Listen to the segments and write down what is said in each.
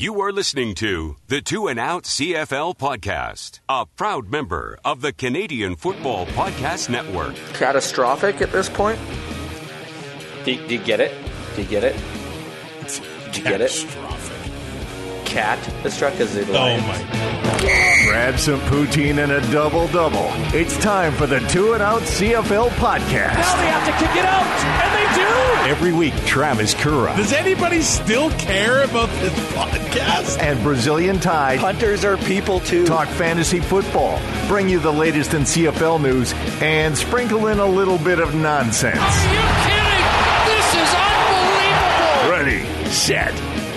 You are listening to the Two and Out CFL podcast, a proud member of the Canadian Football Podcast Network. Catastrophic at this point. Do, do you get it? Do you get it? Do you get it? Cat struck as it. Oh my! Grab some poutine and a double double. It's time for the Two and Out CFL podcast. Now they have to kick it out, and they do. Every week, Travis Kura Does anybody still care about this podcast? and Brazilian Tide Hunters are people too. talk fantasy football, bring you the latest in CFL news, and sprinkle in a little bit of nonsense. Are you kidding? This is unbelievable. Ready, set,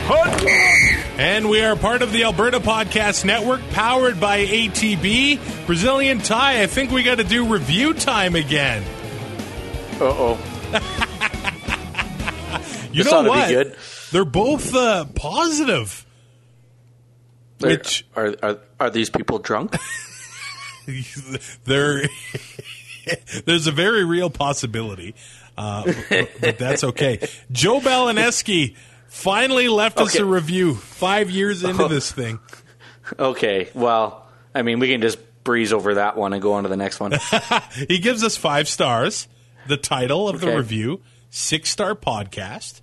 hunt! And we are part of the Alberta Podcast Network, powered by ATB. Brazilian Tie, I think we got to do review time again. Uh oh. You This know ought to be what? They're both uh, positive. Which Are, are are these people drunk? there, there's a very real possibility, uh, but, but that's okay. Joe Balaneski finally left us a review five years into this thing. okay. Well, I mean, we can just breeze over that one and go on to the next one. He gives us five stars. The title of the review, six star podcast.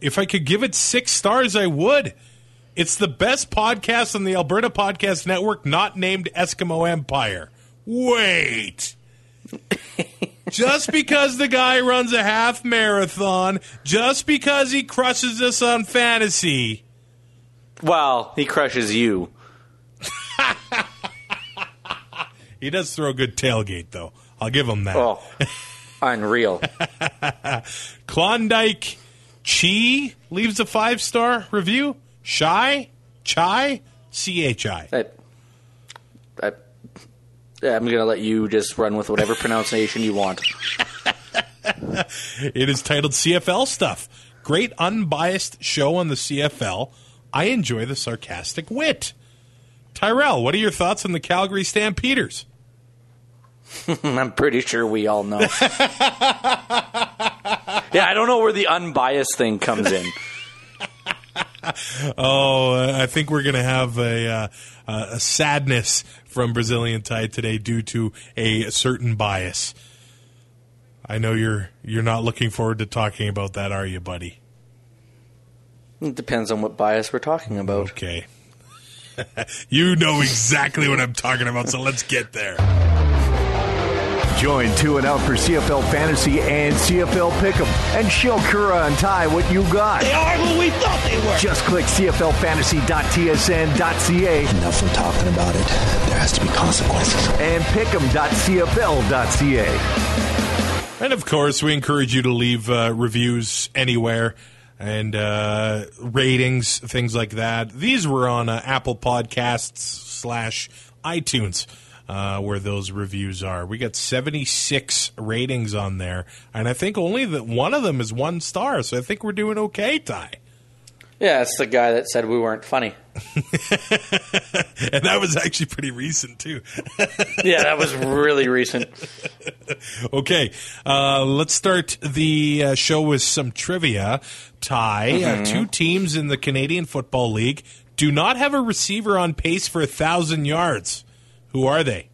If I could give it six stars, I would. It's the best podcast on the Alberta Podcast Network, not named Eskimo Empire. Wait. just because the guy runs a half marathon, just because he crushes us on fantasy, well, he crushes you. he does throw a good tailgate, though. I'll give him that. Oh, unreal. Klondike Chi leaves a five star review. Shy? Chai? C H I. I, I, I'm going to let you just run with whatever pronunciation you want. It is titled CFL Stuff. Great unbiased show on the CFL. I enjoy the sarcastic wit. Tyrell, what are your thoughts on the Calgary Stampeders? I'm pretty sure we all know. yeah, I don't know where the unbiased thing comes in. Oh, I think we're going to have a, uh, a sadness from Brazilian Tide today due to a certain bias. I know you're you're not looking forward to talking about that, are you, buddy? It depends on what bias we're talking about. Okay. you know exactly what I'm talking about, so let's get there. Join Two and Out for CFL Fantasy and CFL Pick'em and show Kura and Ty what you got. They are who we thought they were. Just click CFLFantasy.tsn.ca Enough from talking about it. There has to be consequences. and pick'em.cfl.ca. And of course, we encourage you to leave uh, reviews anywhere and uh, ratings, things like that. These were on uh, Apple Podcasts slash iTunes. Uh, where those reviews are, we got seventy six ratings on there, and I think only that one of them is one star. So I think we're doing okay, Ty. Yeah, it's the guy that said we weren't funny. and that was actually pretty recent too. Yeah, that was really recent. Okay, uh, let's start the uh, show with some trivia. Ty, uh, two teams in the Canadian Football League do not have a receiver on pace for a thousand yards. Who are they?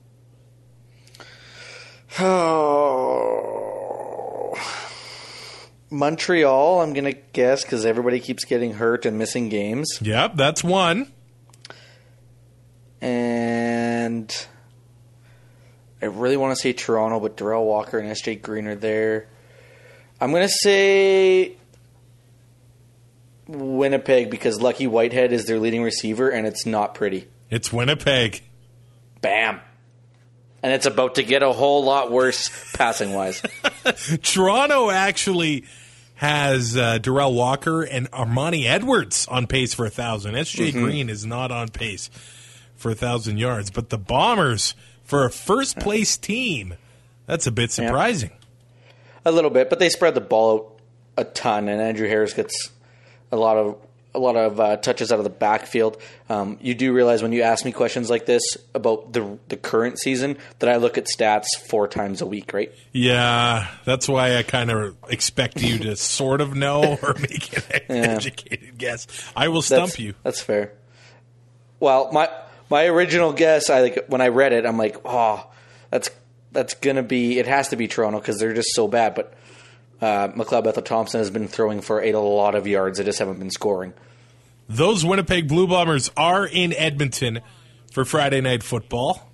Oh. Montreal, I'm going to guess because everybody keeps getting hurt and missing games. Yep, that's one. And I really want to say Toronto, but Derel Walker and SJ Green are there. I'm going to say Winnipeg because Lucky Whitehead is their leading receiver and it's not pretty. It's Winnipeg. Bam. And it's about to get a whole lot worse passing wise. Toronto actually has uh, Derel Walker and Armani Edwards on pace for a thousand. SJ Green is not on pace for a thousand yards, but the Bombers for a first place team, that's a bit surprising. A little bit, but they spread the ball out a ton, and Andrew Harris gets a lot of a lot of uh, touches out of the backfield. Um, you do realize when you ask me questions like this about the the current season that I look at stats four times a week, right? Yeah, that's why I kind of expect you to sort of know or make an yeah. educated guess. I will stump that's, you. That's fair. Well, my my original guess, I like when I read it, I'm like, oh, that's that's gonna be. It has to be Toronto because they're just so bad, but uh, McLeod Bethel Thompson has been throwing for a lot of yards. They just haven't been scoring. Those Winnipeg Blue Bombers are in Edmonton for Friday night football.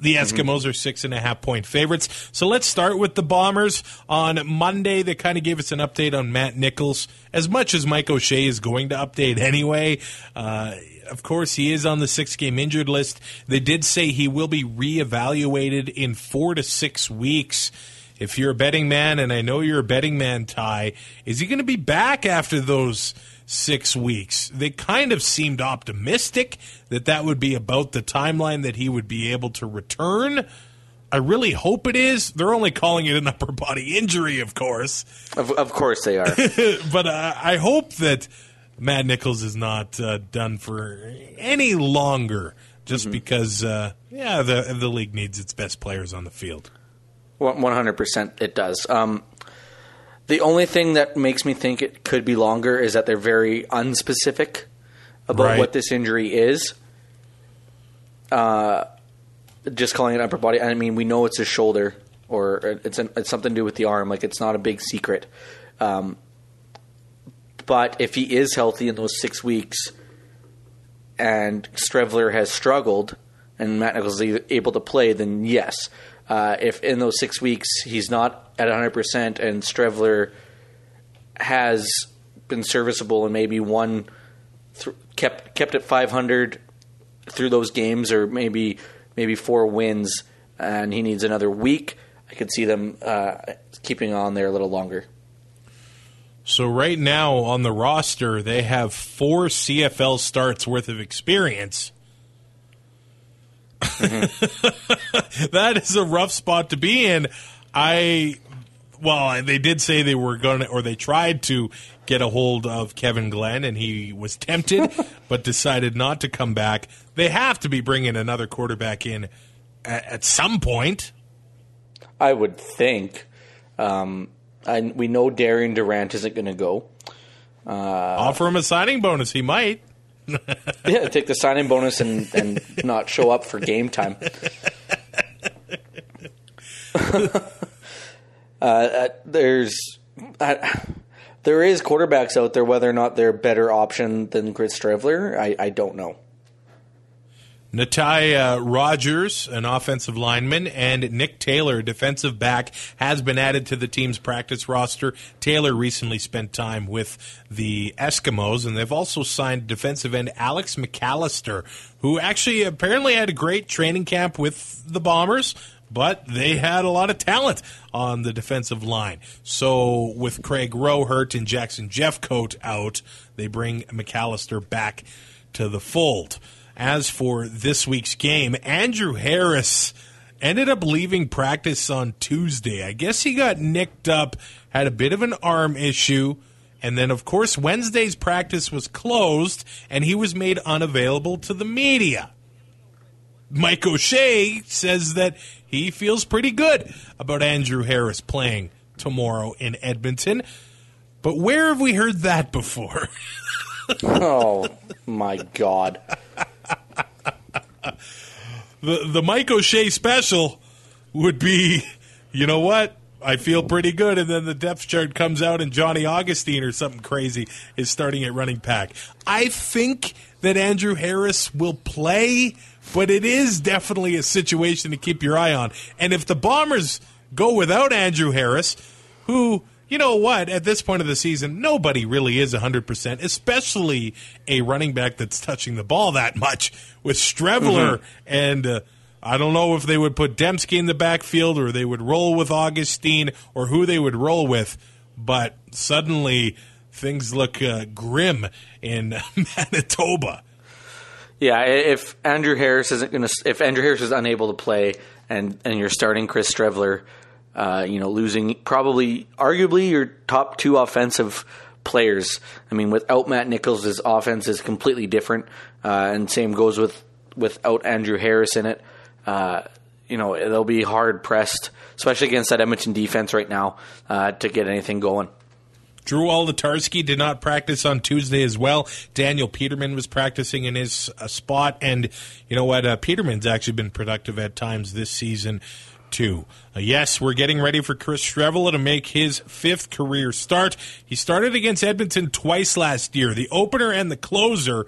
The mm-hmm. Eskimos mm-hmm. are six and a half point favorites. So let's start with the Bombers. On Monday, they kind of gave us an update on Matt Nichols. As much as Mike O'Shea is going to update anyway, uh, of course, he is on the six game injured list. They did say he will be reevaluated in four to six weeks if you're a betting man, and I know you're a betting man, Ty, is he going to be back after those six weeks? They kind of seemed optimistic that that would be about the timeline that he would be able to return. I really hope it is. They're only calling it an upper body injury, of course. Of, of course they are. but uh, I hope that Matt Nichols is not uh, done for any longer just mm-hmm. because, uh, yeah, the, the league needs its best players on the field. One hundred percent, it does. Um, the only thing that makes me think it could be longer is that they're very unspecific about right. what this injury is. Uh, just calling it upper body. I mean, we know it's a shoulder or it's an, it's something to do with the arm. Like it's not a big secret. Um, but if he is healthy in those six weeks, and Streveler has struggled, and Matt Nichols is able to play, then yes, uh, if in those six weeks he's not at 100% and Streveler has been serviceable and maybe one th- kept kept at 500 through those games or maybe maybe four wins and he needs another week, I could see them uh, keeping on there a little longer. So right now on the roster, they have four CFL starts worth of experience Mm-hmm. that is a rough spot to be in. I well, they did say they were going to, or they tried to get a hold of Kevin Glenn, and he was tempted, but decided not to come back. They have to be bringing another quarterback in at, at some point. I would think. Um, and we know Darian Durant isn't going to go. Uh, Offer him a signing bonus. He might. yeah, take the signing bonus and, and not show up for game time. Uh, uh, there's uh, there is quarterbacks out there. Whether or not they're a better option than Chris Streveler, I, I don't know. Natai Rogers, an offensive lineman, and Nick Taylor, a defensive back, has been added to the team's practice roster. Taylor recently spent time with the Eskimos, and they've also signed defensive end Alex McAlister, who actually apparently had a great training camp with the Bombers. But they had a lot of talent on the defensive line. So, with Craig Roh hurt and Jackson Jeffcoat out, they bring McAlister back to the fold. As for this week's game, Andrew Harris ended up leaving practice on Tuesday. I guess he got nicked up, had a bit of an arm issue. And then, of course, Wednesday's practice was closed and he was made unavailable to the media. Mike O'Shea says that he feels pretty good about Andrew Harris playing tomorrow in Edmonton. But where have we heard that before? oh, my God the the Mike O'Shea special would be, you know what? I feel pretty good, and then the depth chart comes out, and Johnny Augustine or something crazy is starting at running back. I think that Andrew Harris will play, but it is definitely a situation to keep your eye on. And if the Bombers go without Andrew Harris, who you know what? At this point of the season, nobody really is 100%, especially a running back that's touching the ball that much. With Streveler mm-hmm. and uh, I don't know if they would put Demski in the backfield or they would roll with Augustine or who they would roll with, but suddenly things look uh, grim in Manitoba. Yeah, if Andrew Harris isn't going to, if Andrew Harris is unable to play, and and you're starting Chris Streveler, uh, you know, losing probably, arguably your top two offensive players. I mean, without Matt Nichols, his offense is completely different, uh, and same goes with without Andrew Harris in it. Uh, you know, they'll be hard pressed, especially against that Edmonton defense right now, uh, to get anything going. Drew Wolitarsky did not practice on Tuesday as well. Daniel Petermann was practicing in his uh, spot, and you know what? Uh, Petermann's actually been productive at times this season Uh, yes, we're getting ready for Chris Streveler to make his fifth career start. He started against Edmonton twice last year, the opener and the closer,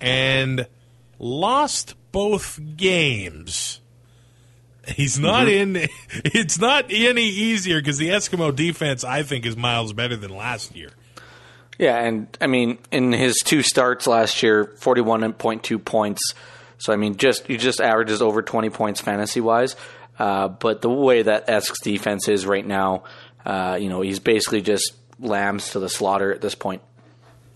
and lost both games. He's not mm-hmm. in. It's not any easier because the Eskimo defense, I think, is miles better than last year. Yeah, and I mean, in his two starts last year, forty-one point two points. So I mean, just he just averages over twenty points fantasy wise. Uh, but the way that Esk's defense is right now, uh, you know, he's basically just lambs to the slaughter at this point.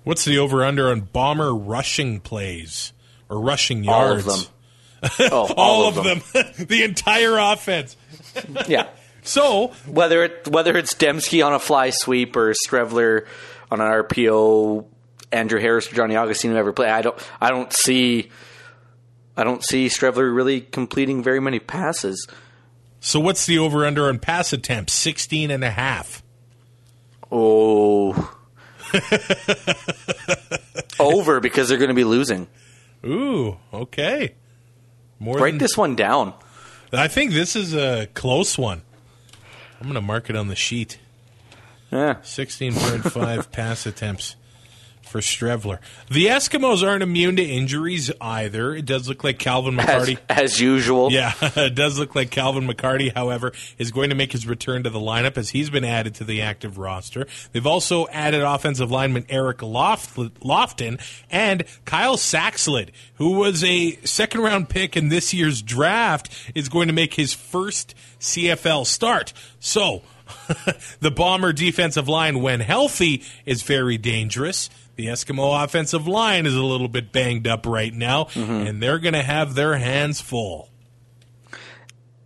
What's the over under on bomber rushing plays or rushing yards? All of them. Oh, all, all, of, of them. them. the entire offense. yeah. So whether it whether it's Demski on a fly sweep or Streveler on an RPO, Andrew Harris or Johnny Augustine ever play, I don't I don't see I don't see Streveler really completing very many passes. So what's the over under on pass attempts? 16 and a half. Oh. over because they're going to be losing. Ooh, okay. More Write than, this one down. I think this is a close one. I'm going to mark it on the sheet. Yeah. 16.5 pass attempts for Streveler. The Eskimos aren't immune to injuries either. It does look like Calvin McCarty. As, as, usual. Yeah, it does look like Calvin McCarty, however, is going to make his return to the lineup as he's been added to the active roster. They've also added offensive lineman Eric Loft, Lofton and Kyle Saxelid, who was a second round pick in this year's draft, is going to make his first CFL start. So, the Bomber defensive line, when healthy, is very dangerous. The Eskimo offensive line is a little bit banged up right now, mm-hmm. and they're going to have their hands full.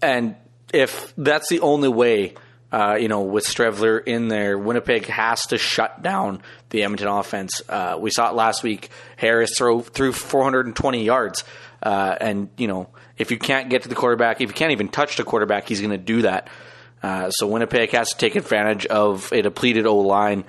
And if that's the only way, uh, you know, with Streveler in there, Winnipeg has to shut down the Edmonton offense. Uh, we saw it last week. Harris throw through 420 yards, uh, and you know, if you can't get to the quarterback, if you can't even touch the quarterback, he's going to do that. Uh, so Winnipeg has to take advantage of a depleted O line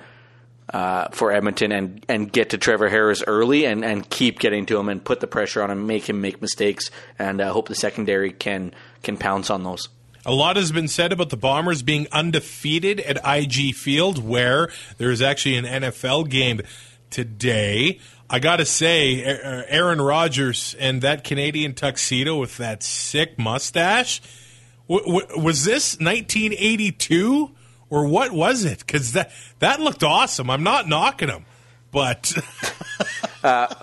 uh, for Edmonton and, and get to Trevor Harris early and, and keep getting to him and put the pressure on him, make him make mistakes, and uh, hope the secondary can can pounce on those. A lot has been said about the Bombers being undefeated at IG Field, where there is actually an NFL game today. I got to say, Aaron Rodgers and that Canadian tuxedo with that sick mustache. was this 1982? Or what was it? Because that that looked awesome. I'm not knocking him, but uh,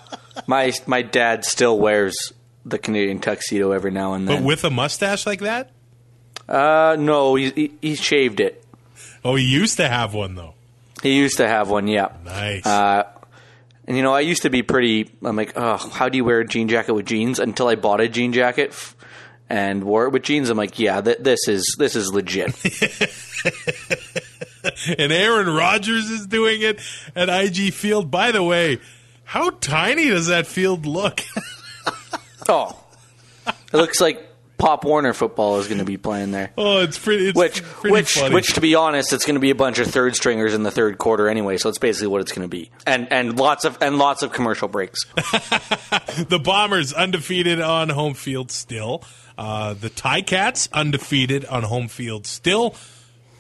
my my dad still wears the Canadian tuxedo every now and then. But with a mustache like that? Uh, no, he, he, he shaved it. Oh, he used to have one though. He used to have one. Yeah. Nice. Uh, and you know, I used to be pretty. I'm like, oh, how do you wear a jean jacket with jeans? Until I bought a jean jacket and wore it with jeans. I'm like, yeah, th- this is this is legit. and Aaron Rodgers is doing it at IG Field. By the way, how tiny does that field look? oh, it looks like Pop Warner football is going to be playing there. Oh, it's pretty. It's which, pretty which, funny. which, to be honest, it's going to be a bunch of third stringers in the third quarter anyway. So it's basically what it's going to be, and and lots of and lots of commercial breaks. the Bombers undefeated on home field still. Uh, the Ticats undefeated on home field still,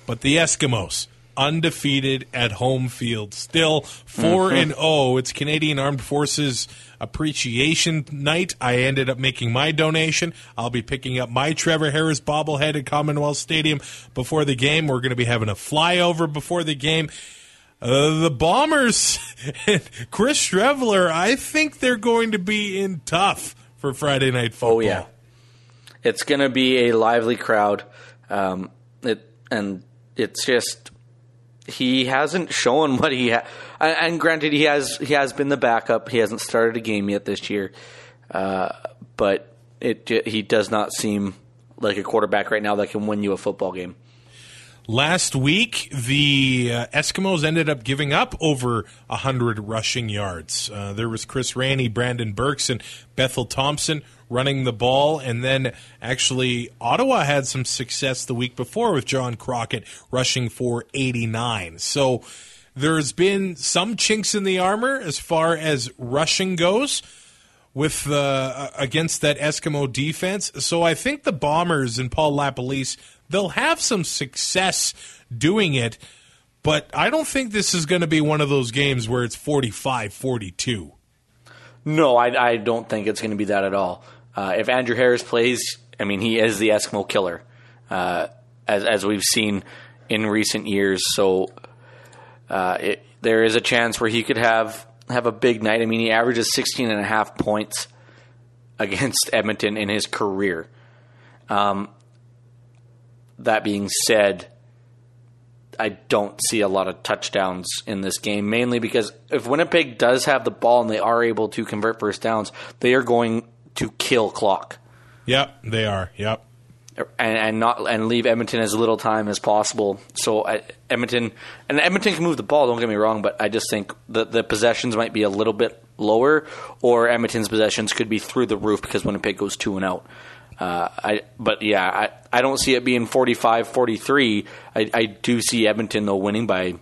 but the Eskimos undefeated at home field still. 4 mm-hmm. and 0 it's Canadian Armed Forces appreciation night. I ended up making my donation. I'll be picking up my Trevor Harris bobblehead at Commonwealth Stadium before the game. We're going to be having a flyover before the game. Uh, the Bombers Chris Streveler I think they're going to be in tough for Friday night football oh yeah it's going to be a lively crowd. Um, it and it's just he hasn't shown what he ha- and granted he has he has been the backup. He hasn't started a game yet this year, uh, but it he does not seem like a quarterback right now that can win you a football game. Last week, the uh, Eskimos ended up giving up over 100 rushing yards. Uh, there was Chris Rainey, Brandon Burks, and Bethel Thompson running the ball. And then actually, Ottawa had some success the week before with John Crockett rushing for 89. So there's been some chinks in the armor as far as rushing goes with uh, against that Eskimo defense. So I think the Bombers and Paul LaPolice they'll have some success doing it, but I don't think this is going to be one of those games where it's 45-42. No, I, I don't think it's going to be that at all. Uh, if Andrew Harris plays, I mean, he is the Eskimo killer, uh, as as we've seen in recent years. So uh, it, there is a chance where he could have have a big night. I mean, he averages 16 and a half points against Edmonton in his career. Um, that being said, I don't see a lot of touchdowns in this game, mainly because if Winnipeg does have the ball and they are able to convert first downs, they are going to kill clock. Yep, they are. Yep. And, and not and leave Edmonton as little time as possible. So I, Edmonton and Edmonton can move the ball. Don't get me wrong, but I just think the the possessions might be a little bit lower, or Edmonton's possessions could be through the roof because Winnipeg goes two and out. Uh, I but yeah, I, I don't see it being 45-43. I, I do see Edmonton though winning by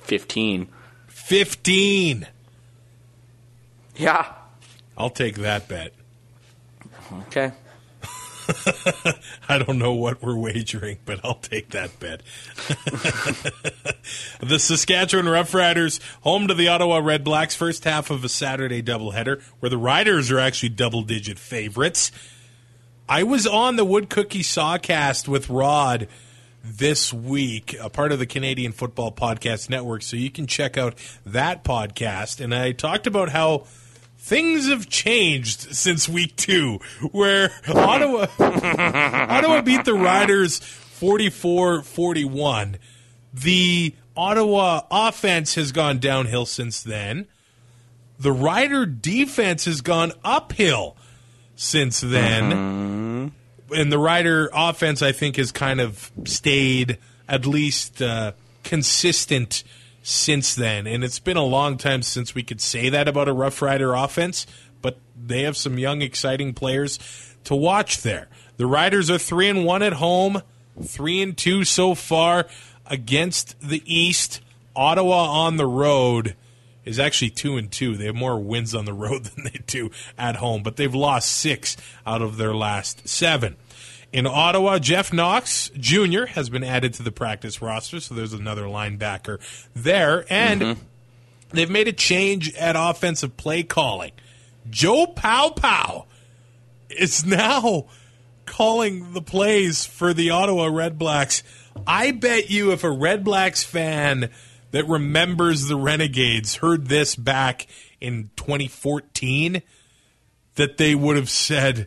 fifteen. 15. Yeah. I'll take that bet. Okay. I don't know what we're wagering, but I'll take that bet. the Saskatchewan Roughriders, home to the Ottawa Red Blacks, first half of a Saturday doubleheader, where the Riders are actually double digit favorites. I was on the Wood Cookie Sawcast with Rod this week, a part of the Canadian Football Podcast Network, so you can check out that podcast. And I talked about how things have changed since week two, where Ottawa Ottawa beat the Riders 44-41. The Ottawa offense has gone downhill since then. The Rider defense has gone uphill since then. And the Rider offense, I think, has kind of stayed at least uh, consistent since then. And it's been a long time since we could say that about a Rough Rider offense, but they have some young, exciting players to watch there. The Riders are three and one at home, three and two so far against the East. Ottawa on the road is actually two and two. They have more wins on the road than they do at home, but they've lost six out of their last seven. In Ottawa, Jeff Knox Jr. has been added to the practice roster, so there's another linebacker there. And mm-hmm. they've made a change at offensive play calling. Joe Paopao is now calling the plays for the Ottawa Red Blacks. I bet you if a Red Blacks fan that remembers the Renegades heard this back in 2014, that they would have said,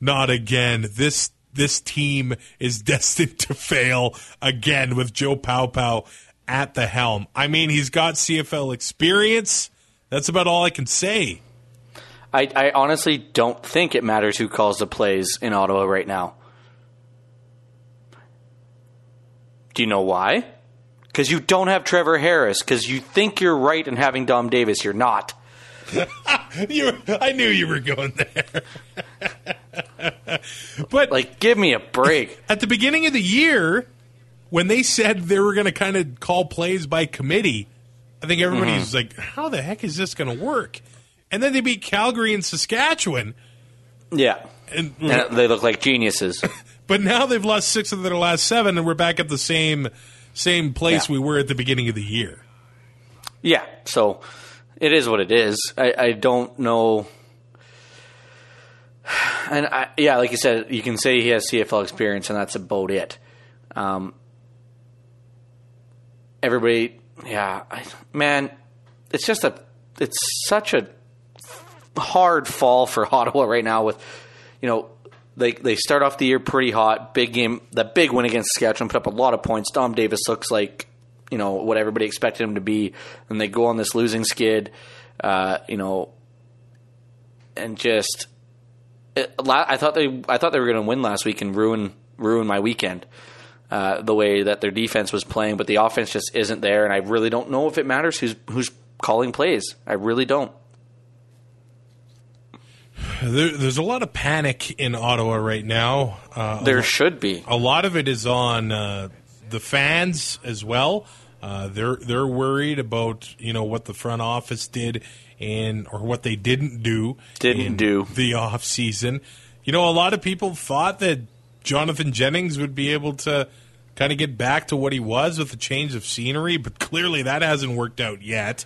not again. This this team is destined to fail again with Joe Paopao at the helm. I mean, he's got CFL experience. That's about all I can say. I, I honestly don't think it matters who calls the plays in Ottawa right now. Do you know why? Because you don't have Trevor Harris. Because you think you're right in having Dom Davis. You're not. You, I knew you were going there. but Like, give me a break. at the beginning of the year, when they said they were going to kind of call plays by committee, I think everybody mm-hmm. was like, "How the heck is this going to work?" And then they beat Calgary and Saskatchewan, yeah. and, And they look like geniuses. but now they've lost six of their last seven, and we're back at the same same place Yeah. we were at the beginning of the year. Yeah, so it is what it is. I, I don't know. And I, yeah, like you said, you can say he has CFL experience, and that's about it. Um, everybody, yeah, I, man, it's just a, it's such a hard fall for Ottawa right now. With, you know, they they start off the year pretty hot, big game, that big win against Saskatchewan, put up a lot of points. Dom Davis looks like you know what everybody expected him to be, and they go on this losing skid, uh, you know, and just it, I thought they I thought they were going to win last week and ruin ruin my weekend. uh, the way that their defense was playing, but the offense just isn't there, and I really don't know if it matters who's who's calling plays. I really don't. There, there's a lot of panic in Ottawa right now. Uh, There should be. a lot of it is on uh, the fans as well. Uh, they're they're worried about you know what the front office did and or what they didn't do Didn't in do. the off season. You know, a lot of people thought that Jonathan Jennings would be able to kind of get back to what he was with a change of scenery, but clearly that hasn't worked out yet.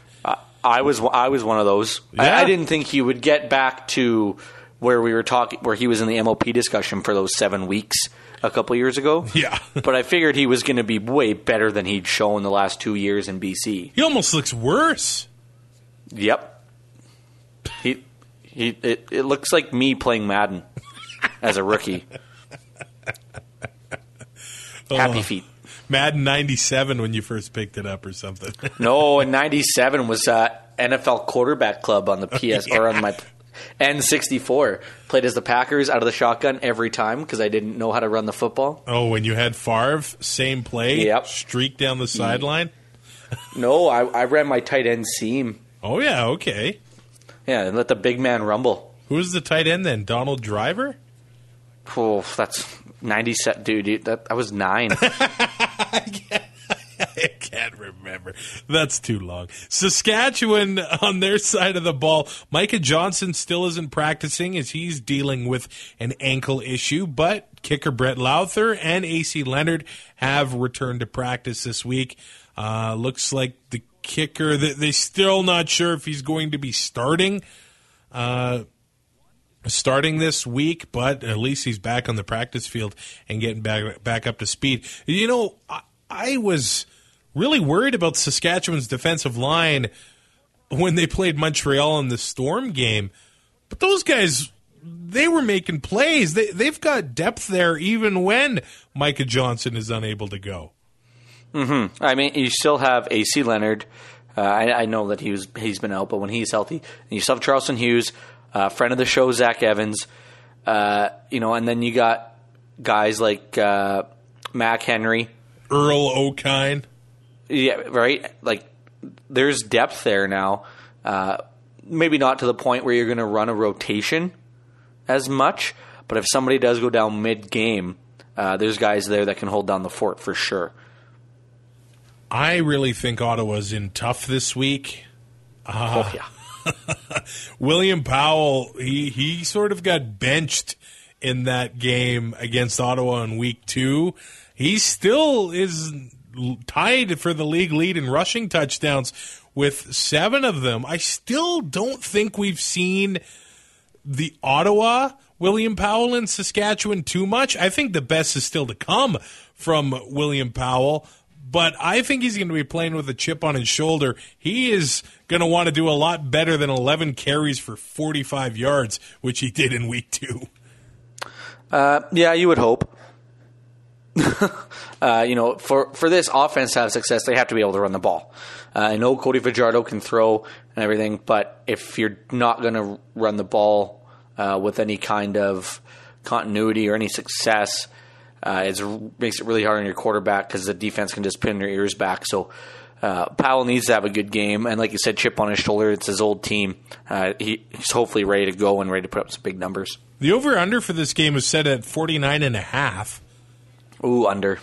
I- I was I was one of those. I, Yeah. I didn't think he would get back to where we were talking, where he was in the MLP discussion for those seven weeks a couple years ago. Yeah. but I figured he was going to be way better than he'd shown the last two years in BC. He almost looks worse. Yep. He he. It, it looks like me playing Madden as a rookie. Oh. Happy Oh. feet. Madden 97 when you first picked it up or something. No, in '97 was uh, NFL quarterback club on the PS or on my N64. Played as the Packers out of the shotgun every time because I didn't know how to run the football. oh, when you had Favre, same play, Yep. streak down the sideline. No, I, I ran my tight end seam. Oh, yeah, okay. Yeah, and let the big man rumble. Who's the tight end then? Donald Driver? Oh, that's 97, dude. dude, That I was nine. I can't remember. That's too long. Saskatchewan on their side of the ball. Micah Johnson still isn't practicing as he's dealing with an ankle issue, but kicker Brett Lauther and AC Leonard have returned to practice this week. Uh, looks like the kicker, they- they're still not sure if he's going to be starting. Uh, starting this week, but at least he's back on the practice field and getting back back up to speed. You know, I, I was really worried about Saskatchewan's defensive line when they played Montreal in the Storm game, but those guys they were making plays. They they've got depth there even when Micah Johnson is unable to go. I mean, you still have AC Leonard. Uh, I, I know that he was he's been out, but when he's healthy, and you still have Charleston Hughes, uh, friend of the show Zach Evans. Uh, you know, and then you got guys like uh, Mac Henry. Earl O'Kine. Yeah, right. Like, there's depth there now. Uh, maybe not to the point where you're going to run a rotation as much, but if somebody does go down mid game, uh, there's guys there that can hold down the fort for sure. I really think Ottawa's in tough this week. oh yeah. William Powell, he he sort of got benched in that game against Ottawa in week two. He still is tied for the league lead in rushing touchdowns with seven of them. I still don't think we've seen the Ottawa William Powell in Saskatchewan too much. I think the best is still to come from William Powell, but I think he's going to be playing with a chip on his shoulder. He is going to want to do a lot better than 11 carries for 45 yards, which he did in week two. Uh, yeah, you would hope. uh, you know, for, for this offense to have success, they have to be able to run the ball. Uh, I know Cody Fajardo can throw and everything, but if you're not going to run the ball uh, with any kind of continuity or any success, uh, it makes it really hard on your quarterback because the defense can just pin their ears back. So uh, Powell needs to have a good game, and like you said, chip on his shoulder. It's his old team. Uh, he, he's hopefully ready to go and ready to put up some big numbers. The over under for this game is set at 49 and a half. Ooh, under.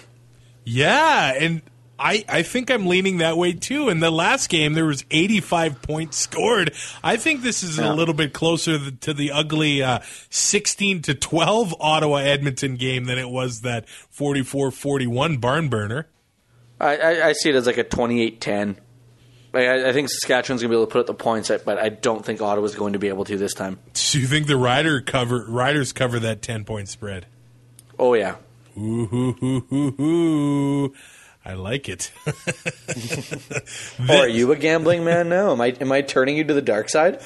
Yeah, and I, I think I'm leaning that way too. In the last game, there was 85 points scored. I think this is a little bit closer to the ugly uh, 16 to 12 Ottawa Edmonton game than it was that 44-41 barn burner. I, I, I see it as like a 28-10. I, I think Saskatchewan's going to be able to put up the points, but I don't think Ottawa's going to be able to this time. Do you think the rider cover riders cover that 10 point spread? Oh yeah, Ooh, hoo, hoo, hoo, hoo. I like it. Oh, are you a gambling man now? Am I am I turning you to the dark side?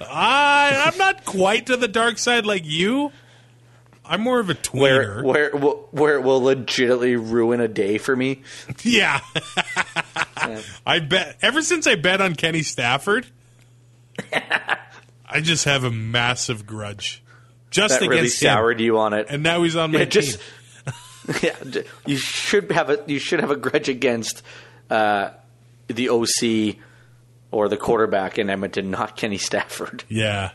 I, I'm not quite to the dark side like you. I'm more of a Where tweener. where it will, where it will legitimately ruin a day for me? Yeah. I bet ever since I bet on Kenny Stafford, I just have a massive grudge just that really against him. soured you on it. and now he's on my Yeah, just team. yeah, you should have a you should have a grudge against uh, the OC or the quarterback in Edmonton, not Kenny Stafford. Yeah,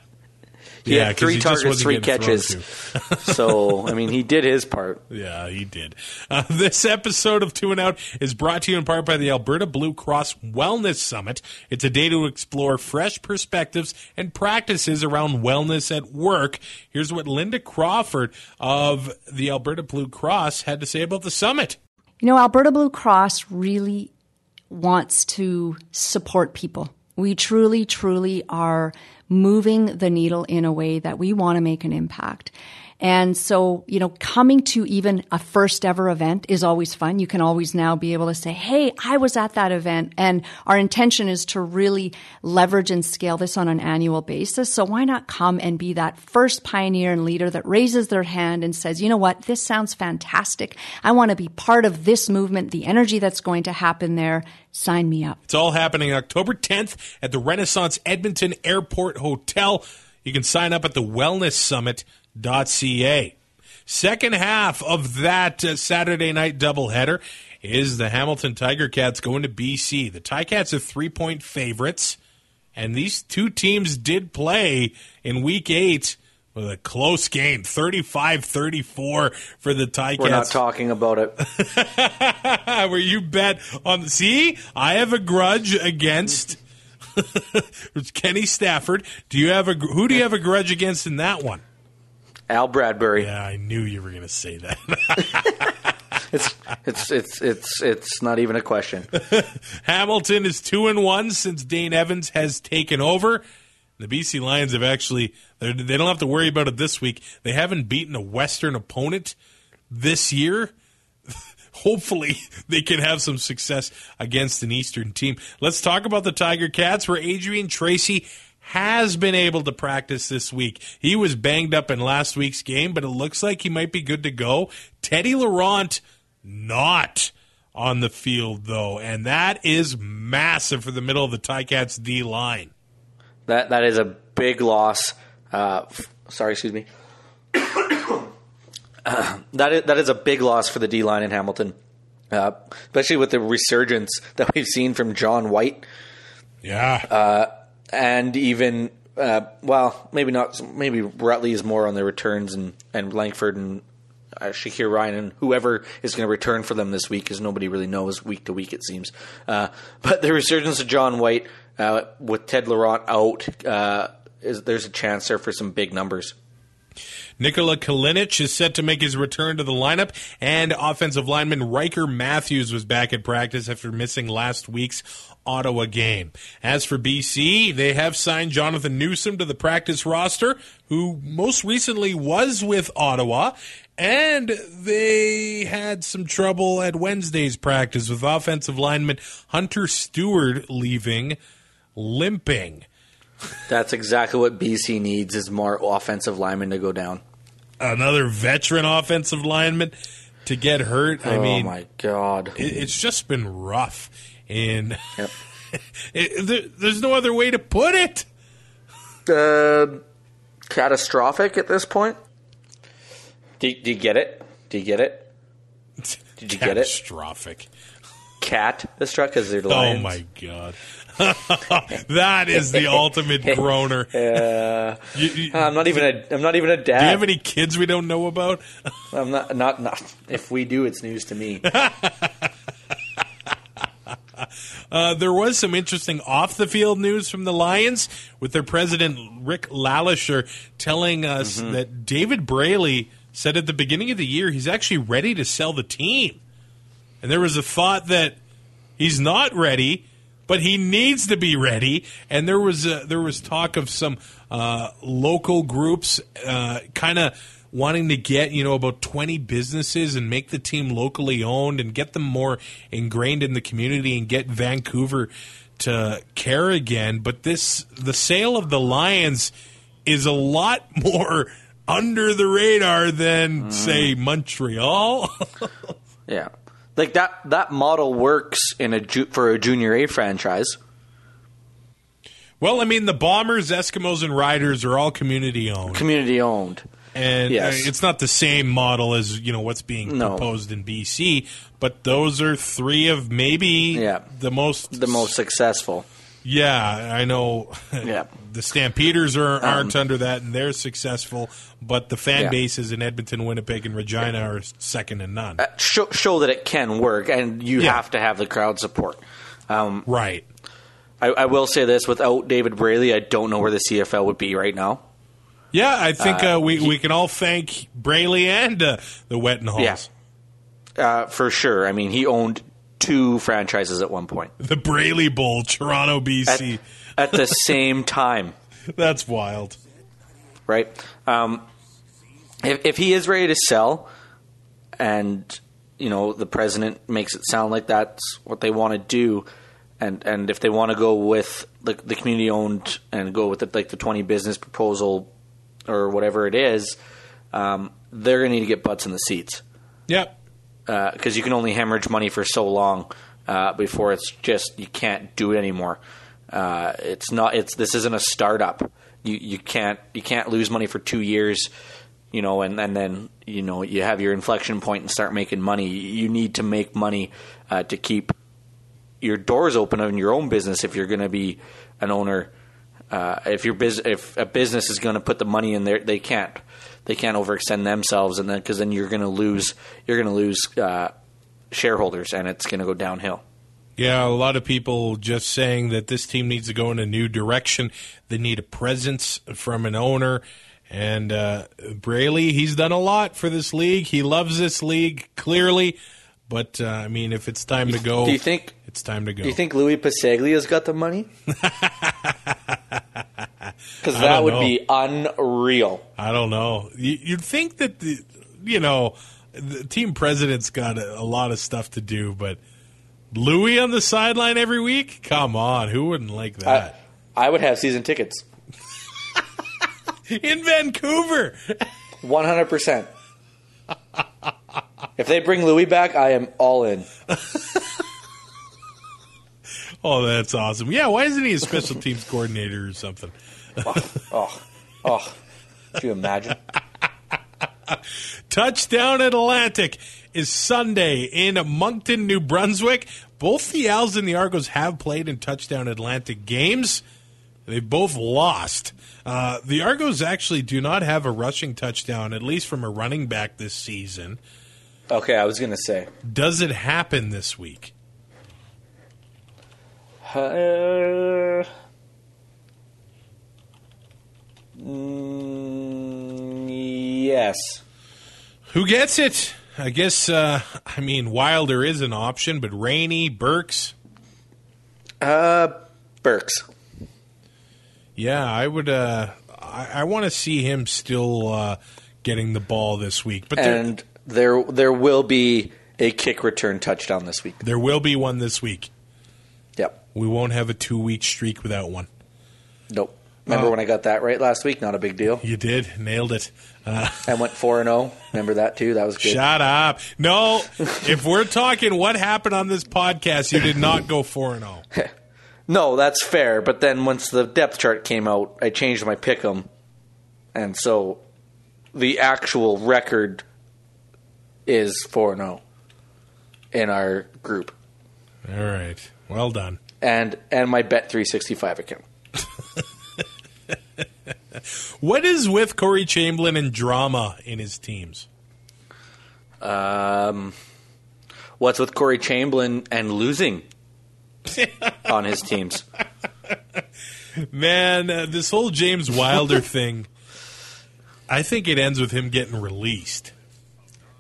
He yeah, had 'cause three he targets, three catches. so I mean, he did his part. Yeah, he did. Uh, this episode of Two and Out is brought to you in part by the Alberta Blue Cross Wellness Summit. It's a day to explore fresh perspectives and practices around wellness at work. Here's what Linda Crawford of the Alberta Blue Cross had to say about the summit. You know, Alberta Blue Cross really wants to support people. We truly, truly are moving the needle in a way that we want to make an impact. And so, you know, coming to even a first ever event is always fun. You can always now be able to say, Hey, I was at that event. And our intention is to really leverage and scale this on an annual basis. So why not come and be that first pioneer and leader that raises their hand and says, you know what? This sounds fantastic. I want to be part of this movement, the energy that's going to happen there. Sign me up. It's all happening October 10th at the Renaissance Edmonton Airport Hotel. You can sign up at the wellnesssummit.ca. Second half of that uh, Saturday night doubleheader is the Hamilton Tiger Cats going to BC. The Ticats are three point favorites, and these two teams did play in week eight with a close game 35 34 for the Ticats. We're not talking about it. where you bet on. See, I have a grudge against Kenny Stafford. Do you have a who do you have a grudge against in that one? Al Bradbury. Yeah, I knew you were going to say that. It's it's it's it's it's not even a question. Hamilton is two and one since Dane Evans has taken over. The BC Lions have actually they don't have to worry about it this week. They haven't beaten a Western opponent this year. Hopefully, they can have some success against an Eastern team. Let's talk about the Tiger Cats, where Adrian Tracy has been able to practice this week. He was banged up in last week's game, but it looks like he might be good to go. Teddy Laurent not on the field though, and that is massive for the middle of the Ticats D line. That that is a big loss. Uh, f- sorry, excuse me. Uh, that is that is a big loss for the D line in Hamilton, uh, especially with the resurgence that we've seen from John White Yeah. And even uh, well, maybe not. Maybe Rutley is more on the returns, and and Langford and uh, Shakir Ryan and whoever is going to return for them this week, because nobody really knows week to week. It seems, uh, but the resurgence of John White uh, with Ted Laurent out, uh, is there's a chance there for some big numbers. Nikola Kalinic is set to make his return to the lineup, and offensive lineman Ryker Mathews was back at practice after missing last week's Ottawa game. As for BC, they have signed Jonathan Newsom to the practice roster, who most recently was with Ottawa, and they had some trouble at Wednesday's practice with offensive lineman Hunter Steward leaving limping. That's exactly what BC needs is more offensive linemen to go down. Another veteran offensive lineman to get hurt. I mean oh mean, my god! it, it's just been rough, and Yep. it, there, there's no other way to put it. Uh, catastrophic at this point. Do, do you get it? Do you get it? Did you get it? Catastrophic. Cat the struck because they're Oh my god, that is the ultimate groaner. You- you- I'm not even a. I'm not even a dad. do you have any kids we don't know about? I'm not. Not. Not. If we do, it's news to me. Uh, there was some interesting off the field news from the Lions with their president Rick LeLacheur telling us Mm-hmm. that David Braley said at the beginning of the year he's actually ready to sell the team. And there was a thought that he's not ready, but he needs to be ready. And there was a, there was talk of some uh, local groups uh, kind of wanting to get you know about 20 businesses and make the team locally owned and get them more ingrained in the community and get Vancouver to care again. But this the sale of the Lions is a lot more under the radar than say Montreal. Yeah, like that. That model works in a ju- for a junior A franchise. Well, I mean, the Bombers, Eskimos, and Riders are all community owned. community owned. and Yes. uh, it's not the same model as you know what's being No. proposed in BC. But those are three of maybe Yeah. the most The most successful. Yeah, I know. Yeah. the Stampeders are, aren't under that, and they're successful. But the fan Yeah. bases in Edmonton, Winnipeg, and Regina are second and none. Show, show that it can work, and you Yeah. have to have the crowd support. Um, right. I, I will say this: without David Braley, I don't know where the CFL would be right now. Yeah, I think uh, we we can all thank Braley and uh, the Wettenhalls. Yeah. Uh, for sure. I mean, he owned two franchises at one point The Braley Bowl, Toronto, at, BC. at the same time. That's wild. right? Um, if, if he is ready to sell, and you know the president makes it sound like that's what they want to do, and and if they want to go with the, the community owned and go with the, like the twenty business proposal or whatever it is, um, they're going to need to get butts in the seats Yep. Because you can only hemorrhage money for so long uh, before it's just you can't do it anymore. Uh, it's not. It's this isn't a startup. You you can't you can't lose money for two years, you know, and, and then you know you have your inflection point and start making money. You need to make money uh, to keep your doors open in your own business if you're going to be an owner. Uh, if your bus- if a business is going to put the money in there, they can't they can't overextend themselves, and then because then you're going to lose you're going to lose uh, shareholders, and it's going to go downhill. Yeah, a lot of people just saying that this team needs to go in a new direction. They need a presence from an owner. And uh, Braley, he's done a lot for this league. He loves this league, clearly. But, uh, I mean, if it's time to go, Do you think it's time to go. Do you think Lui Passaglia's got the money? Because that would know. be unreal. I don't know. You, you'd think that, the, you know, the team president's got a, a lot of stuff to do, but Lui on the sideline every week? Come on. Who wouldn't like I, that? I would have season tickets. In Vancouver. One hundred percent. If they bring Lui back, I am all in. Oh, that's awesome. Yeah, why isn't he a special teams coordinator or something? Oh, oh, could you imagine? Touchdown Atlantic is Sunday in Moncton, New Brunswick. Both the Als and the Argos have played in Touchdown Atlantic games. They both lost. Uh, the Argos actually do not have a rushing touchdown, at least from a running back this season. Okay, I was gonna say. Does it happen this week? Uh, mm, yes. Who gets it? I guess, uh, I mean, Wilder is an option, but Rainey, Burks, Uh, Burks. Yeah, I would. Uh, I, I want to see him still uh, getting the ball this week, but there, there, there will be a kick return touchdown this week. there will be one this week. We won't have a two week streak without one. Nope. Remember when I got that right last week? Not a big deal. You did nailed it. Uh, I went four and zero. Remember that too? That was good. shut up. No, if we're talking what happened on this podcast, you did not go four and oh. zero. No, that's fair. But then once the depth chart came out, I changed my pick'em, and so the actual record is four and zero in our group, All right, well done. And and my bet three sixty five account. What is with Corey Chamblin and drama in his teams? Um, what's with Corey Chamblin and losing on his teams? Man, uh, this whole James Wilder thing, I think it ends with him getting released.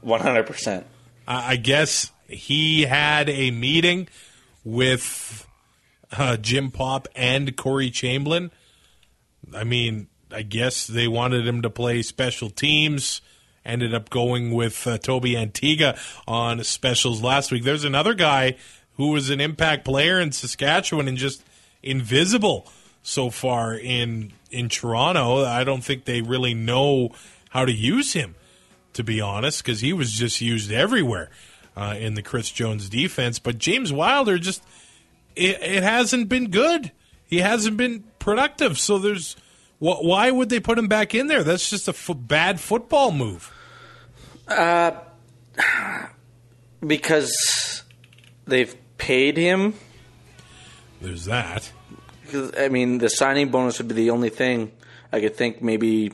One hundred percent. I I guess he had a meeting with uh, Jim Popp and Corey Chamblin. I mean, I guess they wanted him to play special teams. Ended up going with uh, Tobi Antigha on specials last week. There's another guy who was an impact player in Saskatchewan and just invisible so far in in Toronto. I don't think they really know how to use him to be honest, because he was just used everywhere uh, in the Chris Jones defense. But James Wilder just it, it hasn't been good. He hasn't been productive. So there's Wh- Why would they put him back in there? That's just a f- bad football move. Uh, because they've paid him. There's that. Because I mean, the signing bonus would be the only thing I could think. Maybe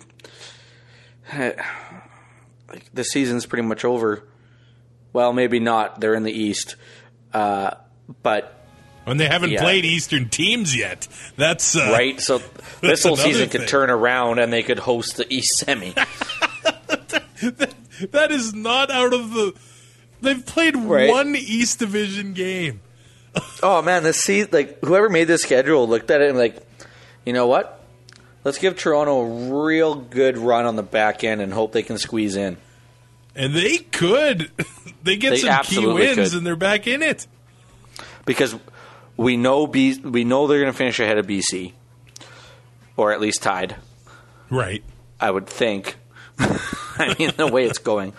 like the season's pretty much over. Well, maybe not. They're in the East, uh, but And they haven't Yeah. played Eastern teams yet. That's uh, right. So this whole season thing. could turn around, and they could host the East Semi. That is not out of the. They've played Right. one East Division game. oh man, this see like whoever made this schedule looked at it and like, you know what? Let's give Toronto a real good run on the back end and hope they can squeeze in. And they could. They get They some key wins could. and they're back in it. because we know B, we know they're going to finish ahead of BC, or at least tied. Right. I would think. I mean, the way it's going,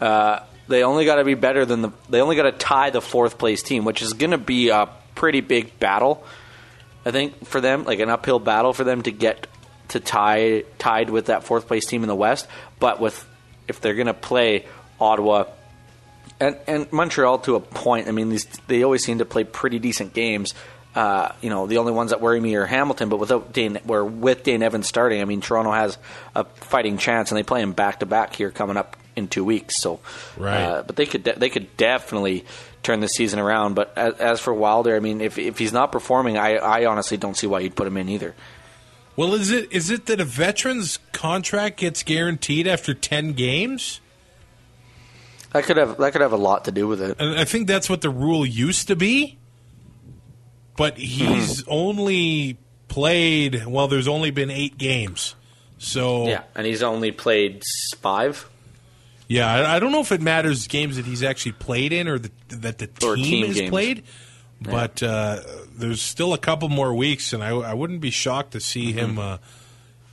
uh, they only got to be better than the. They only got to tie the fourth place team, which is going to be a pretty big battle. I think for them, like an uphill battle for them to get to tie tied with that fourth place team in the West. But with if they're going to play Ottawa and and Montreal to a point. I mean, these they always seem to play pretty decent games. Uh, you know, the only ones that worry me are Hamilton, but without Dane, where with Dane Evans starting, I mean, Toronto has a fighting chance, and they play him back to back here coming up in two weeks. So, Right. uh, but they could de- they could definitely turn the season around. But as, as for Wilder, I mean, if if he's not performing, I I honestly don't see why you'd put him in either. Well, is it is it that a veteran's contract gets guaranteed after ten games? That could have that could have a lot to do with it. I think that's what the rule used to be. But he's Hmm. only played. Well, there's only been eight games, so Yeah, and he's only played five. Yeah, I, I don't know if it matters games that he's actually played in or the, that the Or team, team has games. played. But uh, there's still a couple more weeks, and I, I wouldn't be shocked to see Mm-hmm. him uh,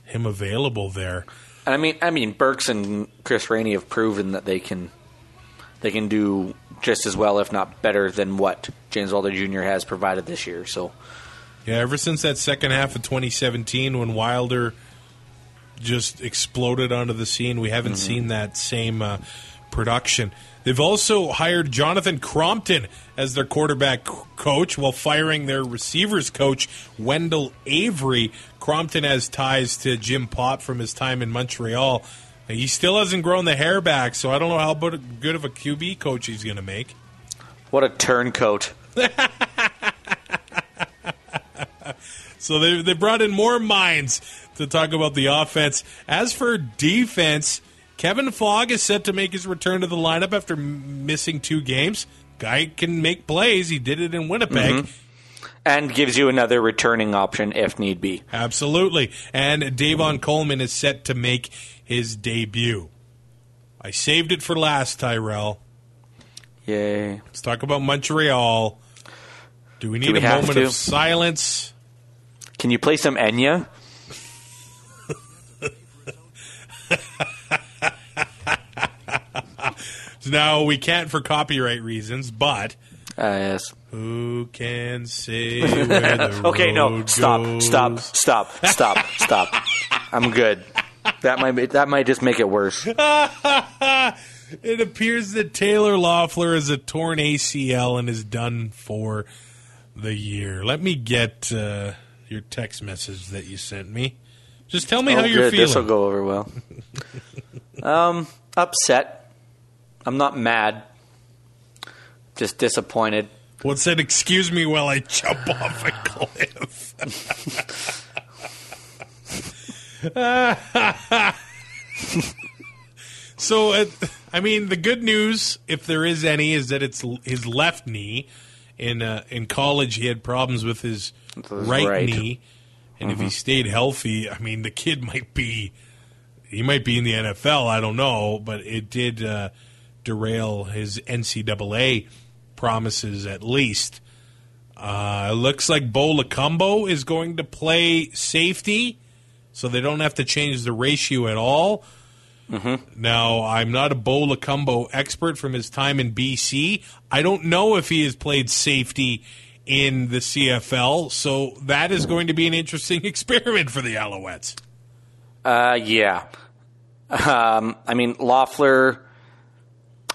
him available there. And I mean, I mean, Burks and Chris Rainey have proven that they can they can do just as well, if not better, than what James Wilder Jr. has provided this year. So, Yeah, ever since that second half of 2017 when Wilder just exploded onto the scene, we haven't seen that same uh, production. They've also hired Jonathan Crompton as their quarterback coach while firing their receivers coach, Wendell Avery. Crompton has ties to Jim Popp from his time in Montreal. He still hasn't grown the hair back, so I don't know how good of a QB coach he's going to make. what a turncoat! So they they brought in more minds to talk about the offense. As for defense, Kevin Fogg is set to make his return to the lineup after m- missing two games. Guy can make plays. He did it in Winnipeg. Mm-hmm. And gives you another returning option if need be. Absolutely. And Davon Coleman is set to make his debut. I saved it for last, Tyrell. Yay! Let's talk about Montreal. Do we need we a moment to? of silence? Can you play some Enya? No, we can't for copyright reasons, but Uh, yes. Who can say where the Okay, no, stop, goes? stop, stop, stop, stop. I'm good. That might be, that might just make it worse. It appears that Taylor Loeffler is a torn ACL and is done for the year. Let me get uh, your text message that you sent me. Just tell me how oh, you're good. This will go over well. um, upset. I'm not mad. Just disappointed. What's that? Excuse me while I jump off a cliff. so, uh, I mean, the good news, if there is any, is that it's l- his left knee. In uh, in college, he had problems with his right, right. Mm-hmm. knee, and if he stayed healthy, I mean, the kid might be he might be in the NFL. I don't know, but it did uh, derail his NCAA promises at least. Uh, it looks like Bo Lokombo is going to play safety, so they don't have to change the ratio at all. Now, I'm not a Bo Lokombo expert from his time in BC. I don't know if he has played safety in the CFL. So that is going to be an interesting experiment for the Alouettes. Uh, yeah. Um, I mean, Loeffler.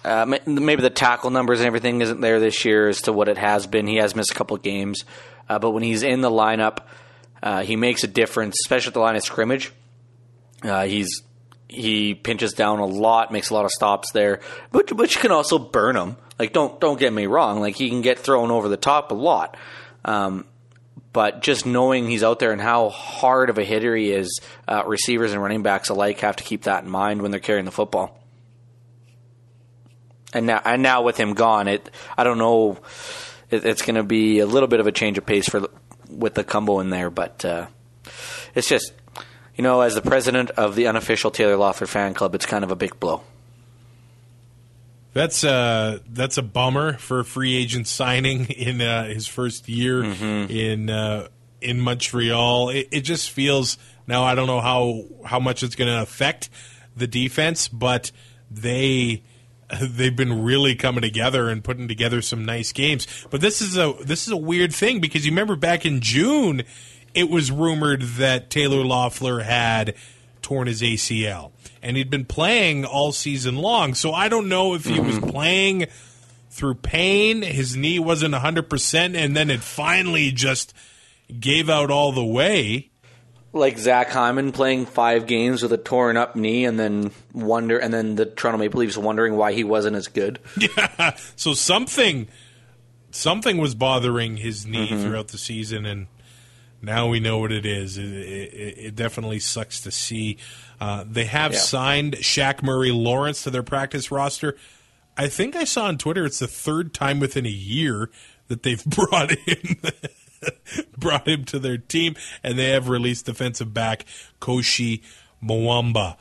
Uh, maybe the tackle numbers and everything isn't there this year as to what it has been. He has missed a couple of games, uh, but when he's in the lineup, uh, he makes a difference, especially at the line of scrimmage. Uh, he's he pinches down a lot, makes a lot of stops there, which which can also burn him. Like don't don't get me wrong, like he can get thrown over the top a lot. Um, but just knowing he's out there and how hard of a hitter he is, uh, receivers and running backs alike have to keep that in mind when they're carrying the football. And now, and now with him gone, it I don't know. It, it's going to be a little bit of a change of pace for with the combo in there, but uh, it's just you know, as the president of the unofficial Taylor Loeffler fan club, it's kind of a big blow. That's uh that's a bummer for a free agent signing in uh, his first year mm-hmm. in uh, in Montreal. It, it, just feels now. I don't know how how much it's going to affect the defense, but they they've been really coming together and putting together some nice games. But this is a this is a weird thing because you remember back in June it was rumored that Taylor Loeffler had torn his ACL. And he'd been playing all season long. So I don't know if he was mm-hmm. playing through pain, his knee wasn't 100%, and then it finally just gave out all the way. Like Zach Hyman playing five games with a torn up knee, and then wonder, and then the Toronto Maple Leafs wondering why he wasn't as good. Yeah, so something, something was bothering his knee mm-hmm. throughout the season, and now we know what it is. It, it, it definitely sucks to see. Uh, they have yeah. signed Shaq Murray Lawrence to their practice roster. I think I saw on Twitter it's the third time within a year that they've brought him brought him to their team, and they have released defensive back Koshi Mwamba.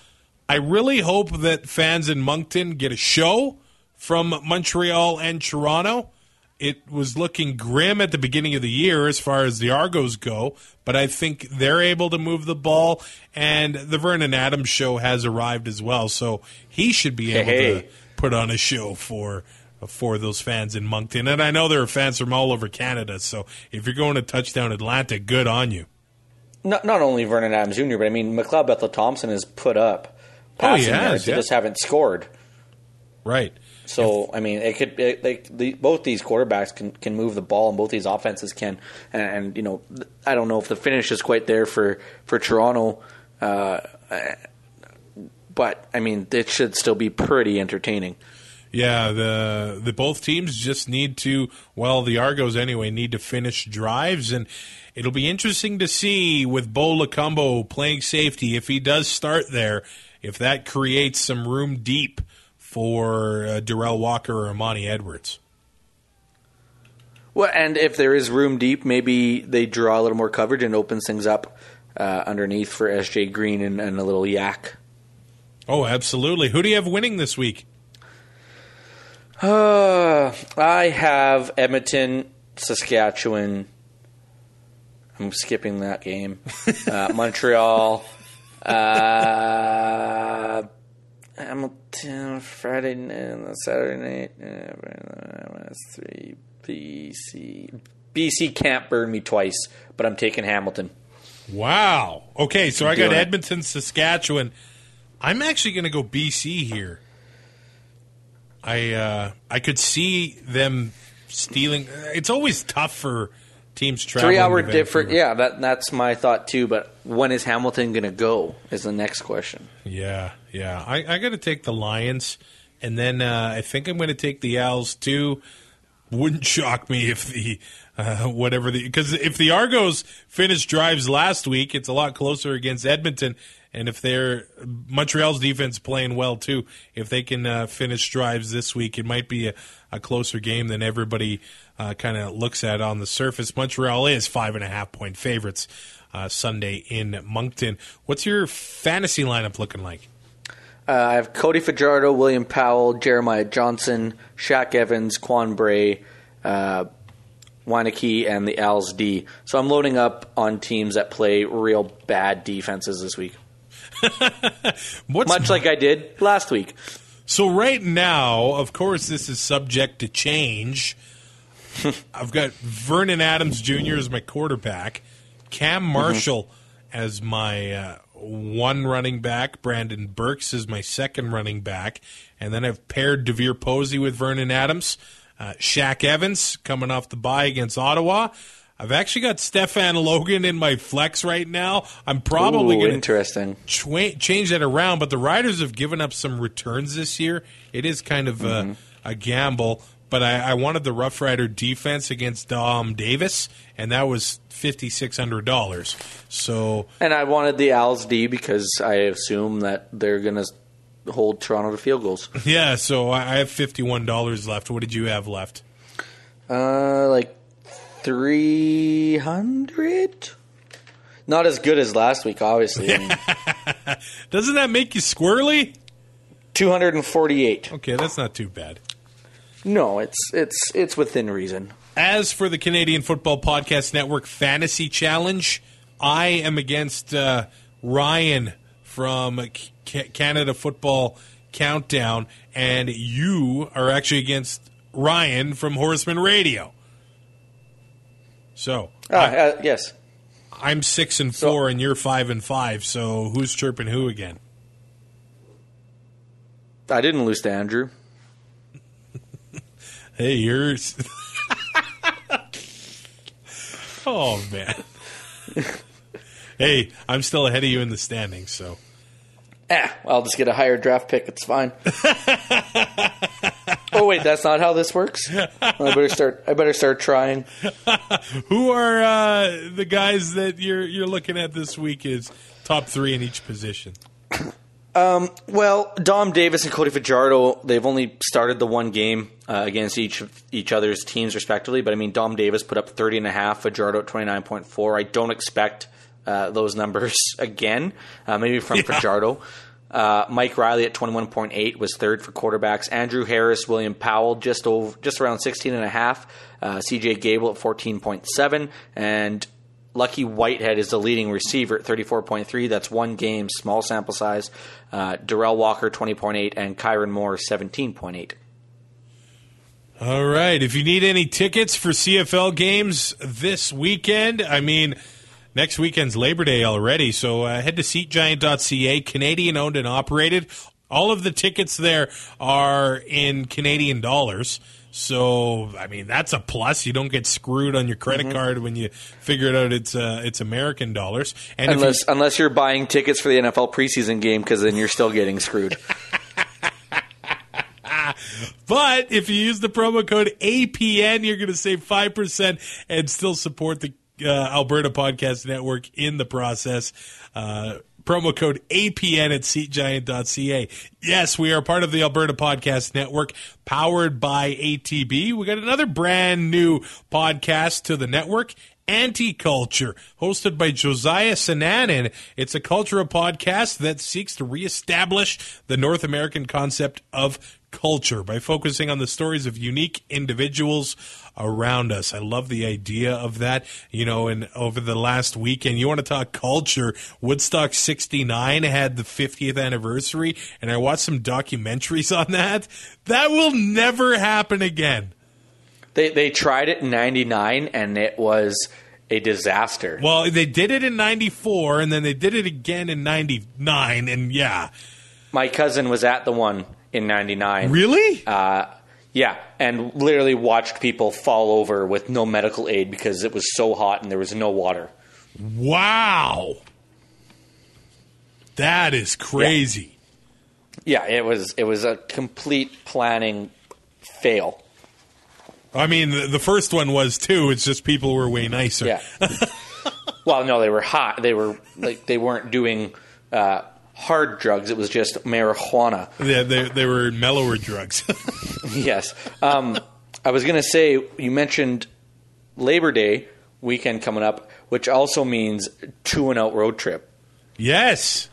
I really hope that fans in Moncton get a show from Montreal and Toronto it was looking grim at the beginning of the year as far as the Argos go, but I think they're able to move the ball, and the Vernon Adams show has arrived as well, so he should be able hey. to put on a show for for those fans in Moncton. And I know there are fans from all over Canada, so if you're going to Touchdown Atlantic, good on you. Not not only Vernon Adams Jr., but I mean McLeod Bethel Thompson has put up passing oh, yards, they just haven't scored. Right. So if, I mean, it could it, like the, both these quarterbacks can can move the ball, and both these offenses can. And, and you know, I don't know if the finish is quite there for for Toronto, uh, but I mean, it should still be pretty entertaining. Yeah, the the both teams just need to well, the Argos anyway need to finish drives and it'll be interesting to see with Bo Lokombo playing safety if he does start there, if that creates some room deep for uh, Derel Walker or Armanti Edwards. Well, and if there is room deep, maybe they draw a little more coverage and opens things up uh, underneath for SJ Green and, and, a little yak. Oh, absolutely. Who do you have winning this week? Uh, I have Edmonton, Saskatchewan. I'm skipping that game. Uh, Montreal. Uh, Hamilton Friday night, Saturday night. Uh, three BC. BC can't burn me twice, but I'm taking Hamilton. Wow. Okay, so I'm I got Edmonton, Saskatchewan. I'm actually going to go BC here. I uh, I could see them stealing. It's always tough for teams traveling. Three hour different. Yeah, that that's my thought too. But when is Hamilton going to go? Is the next question. Yeah, yeah. I, I got to take the Lions, and then uh, I think I'm going to take the Als too. Wouldn't shock me if the uh, whatever the because if the Argos finished drives last week, it's a lot closer against Edmonton. And if they're Montreal's defense playing well too, if they can uh, finish drives this week, it might be a, a closer game than everybody uh, kind of looks at on the surface. Montreal is five and a half point favorites uh, Sunday in Moncton. What's your fantasy lineup looking like? Uh, I have Cody Fajardo, William Powell, Jeremiah Johnson, Shaq Evans, Quan Bray, uh, Wieneke, and the Als D. So I'm loading up on teams that play real bad defenses this week. Much like I did last week. So right now, of course, this is subject to change. I've got Vernon Adams Jr. as my quarterback, Cam Marshall as my uh, one running back, Brandon Burks as my second running back, and then I've paired Devier Posey with Vernon Adams, uh, Shaq Evans coming off the bye against Ottawa. I've actually got Stefan Logan in my flex right now. I'm probably going to interesting. chwa- change that around, but the Riders have given up some returns this year. It is kind of Mm-hmm. a, a gamble, but I, I wanted the Rough Rider defense against Dom Davis, and that was fifty six hundred dollars. So And I wanted the Als D because I assume that they're going to hold Toronto to field goals. yeah, so I I have fifty one dollars left. What did you have left? Uh, like three hundred. Not as good as last week, obviously. Doesn't that make you squirrely? Two hundred and forty-eight. Okay, that's not too bad. No, it's it's it's within reason. As for the Canadian Football Podcast Network Fantasy Challenge, I am against uh, Ryan from C- Canada Football Countdown, and you are actually against Ryan from Horseman Radio. So Ah, I, uh, yes. I'm six and four, and you're five and five. So who's chirping who again? I didn't lose to Andrew. Hey, yours. oh man. hey, I'm still ahead of you in the standings, so Eh, I'll just get a higher draft pick. It's fine. Oh wait, that's not how this works. I better start. I better start trying. who are uh, the guys that you're you're looking at this week is top three in each position? Well, Dom Davis and Cody Fajardo, they've only started the one game uh, against each each other's teams respectively. But I mean, Dom Davis put up 30 and a half, Fajardo at 29.4. I don't expect uh, those numbers again, uh, maybe from Fajardo. Uh, Mike Reilly at 21.8 was third for quarterbacks. Andrew Harris, William Powell just over, just around 16 and a half. Uh, CJ Gable at 14.7 and Lucky Whitehead is the leading receiver at 34.3. That's one game, small sample size. Uh, Derel Walker, 20.8, and Kyran Moore, 17.8. All right. If you need any tickets for CFL games this weekend, I mean, next weekend's Labor Day already. So uh, head to SeatGiant.ca, Canadian owned and operated. All of the tickets there are in Canadian dollars. So I mean that's a plus. You don't get screwed on your credit card when you figure it out. It's uh, it's American dollars. And if you- Unless, unless you're buying tickets for the NFL preseason game, because then you're still getting screwed. But if you use the promo code APN, you're going to save 5% and still support the uh, Alberta Podcast Network in the process. Uh, promo code APN at seatgiant.ca. Yes, we are part of the Alberta Podcast Network powered by ATB. We got another brand new podcast to the network. Anti-Culture, hosted by Josiah Sananen. It's a cultural podcast that seeks to reestablish the North American concept of culture by focusing on the stories of unique individuals around us. I love the idea of that. You know, and over the last weekend, you want to talk culture. Woodstock 69 had the 50th anniversary, and I watched some documentaries on that. That will never happen again. They, they tried it in 99, and it was a disaster. Well, they did it in 94, and then they did it again in 99, and yeah. My cousin was at the one in 99. Really? Uh, yeah, and literally watched people fall over with no medical aid because it was so hot and there was no water. wow. That is crazy. Yeah, it was it was a complete planning fail. I mean, the, the first one was too. It's just people were way nicer. Yeah. well, no, they were hot. They were like they weren't doing uh, hard drugs. It was just marijuana. They, they, they were mellower drugs. yes. Um, I was going to say you mentioned Labor Day weekend coming up, which also means two and out road trip. yes.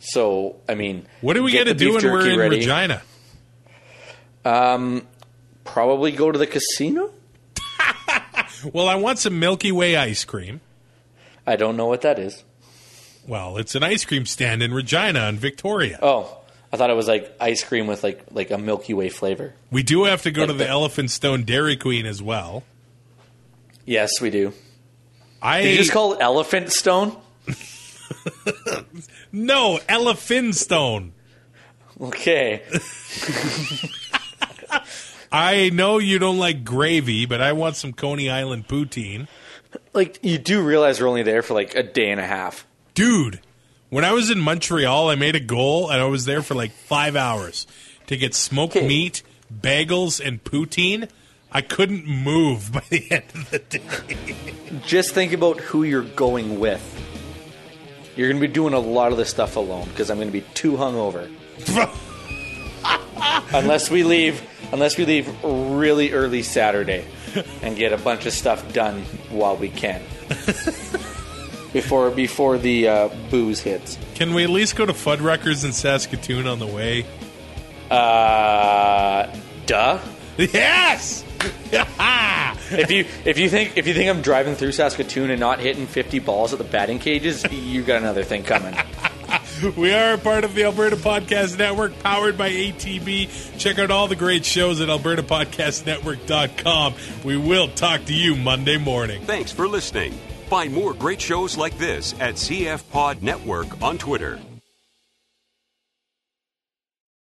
So I mean, What do we get to do when we're in ready. Regina? Probably go to the casino. Well, I want some Milky Way ice cream. I don't know what that is. Well, it's an ice cream stand in Regina and Victoria. Oh, I thought it was like ice cream with like like a Milky Way flavor. We do have to go to the the- Elephant Stone Dairy Queen as well. Yes, we do. I Did you just call it Elephant Stone? no Elephant Stone. Okay. I know you don't like gravy, but I want some Coney Island poutine. Like you do realize we're only there for like a day and a half. Dude, when I was in Montreal, I made a goal and I was there for like five hours to get smoked Okay. meat, bagels, and poutine. I couldn't move by the end of the day. Just think about who you're going with. You're going to be doing a lot of this stuff alone because I'm going to be too hungover. unless we leave, unless we leave really early Saturday and get a bunch of stuff done while we can. before before the uh, booze hits. Can we at least go to Fuddruckers in Saskatoon on the way? Uh, duh. Yes! If you if you think if you think I'm driving through Saskatoon and not hitting 50 balls at the batting cages, you got another thing coming. we are a part of the Alberta Podcast Network, powered by ATB. Check out all the great shows at albertapodcastnetwork.com. We will talk to you Monday morning. Thanks for listening. Find more great shows like this at CF Pod Network on Twitter.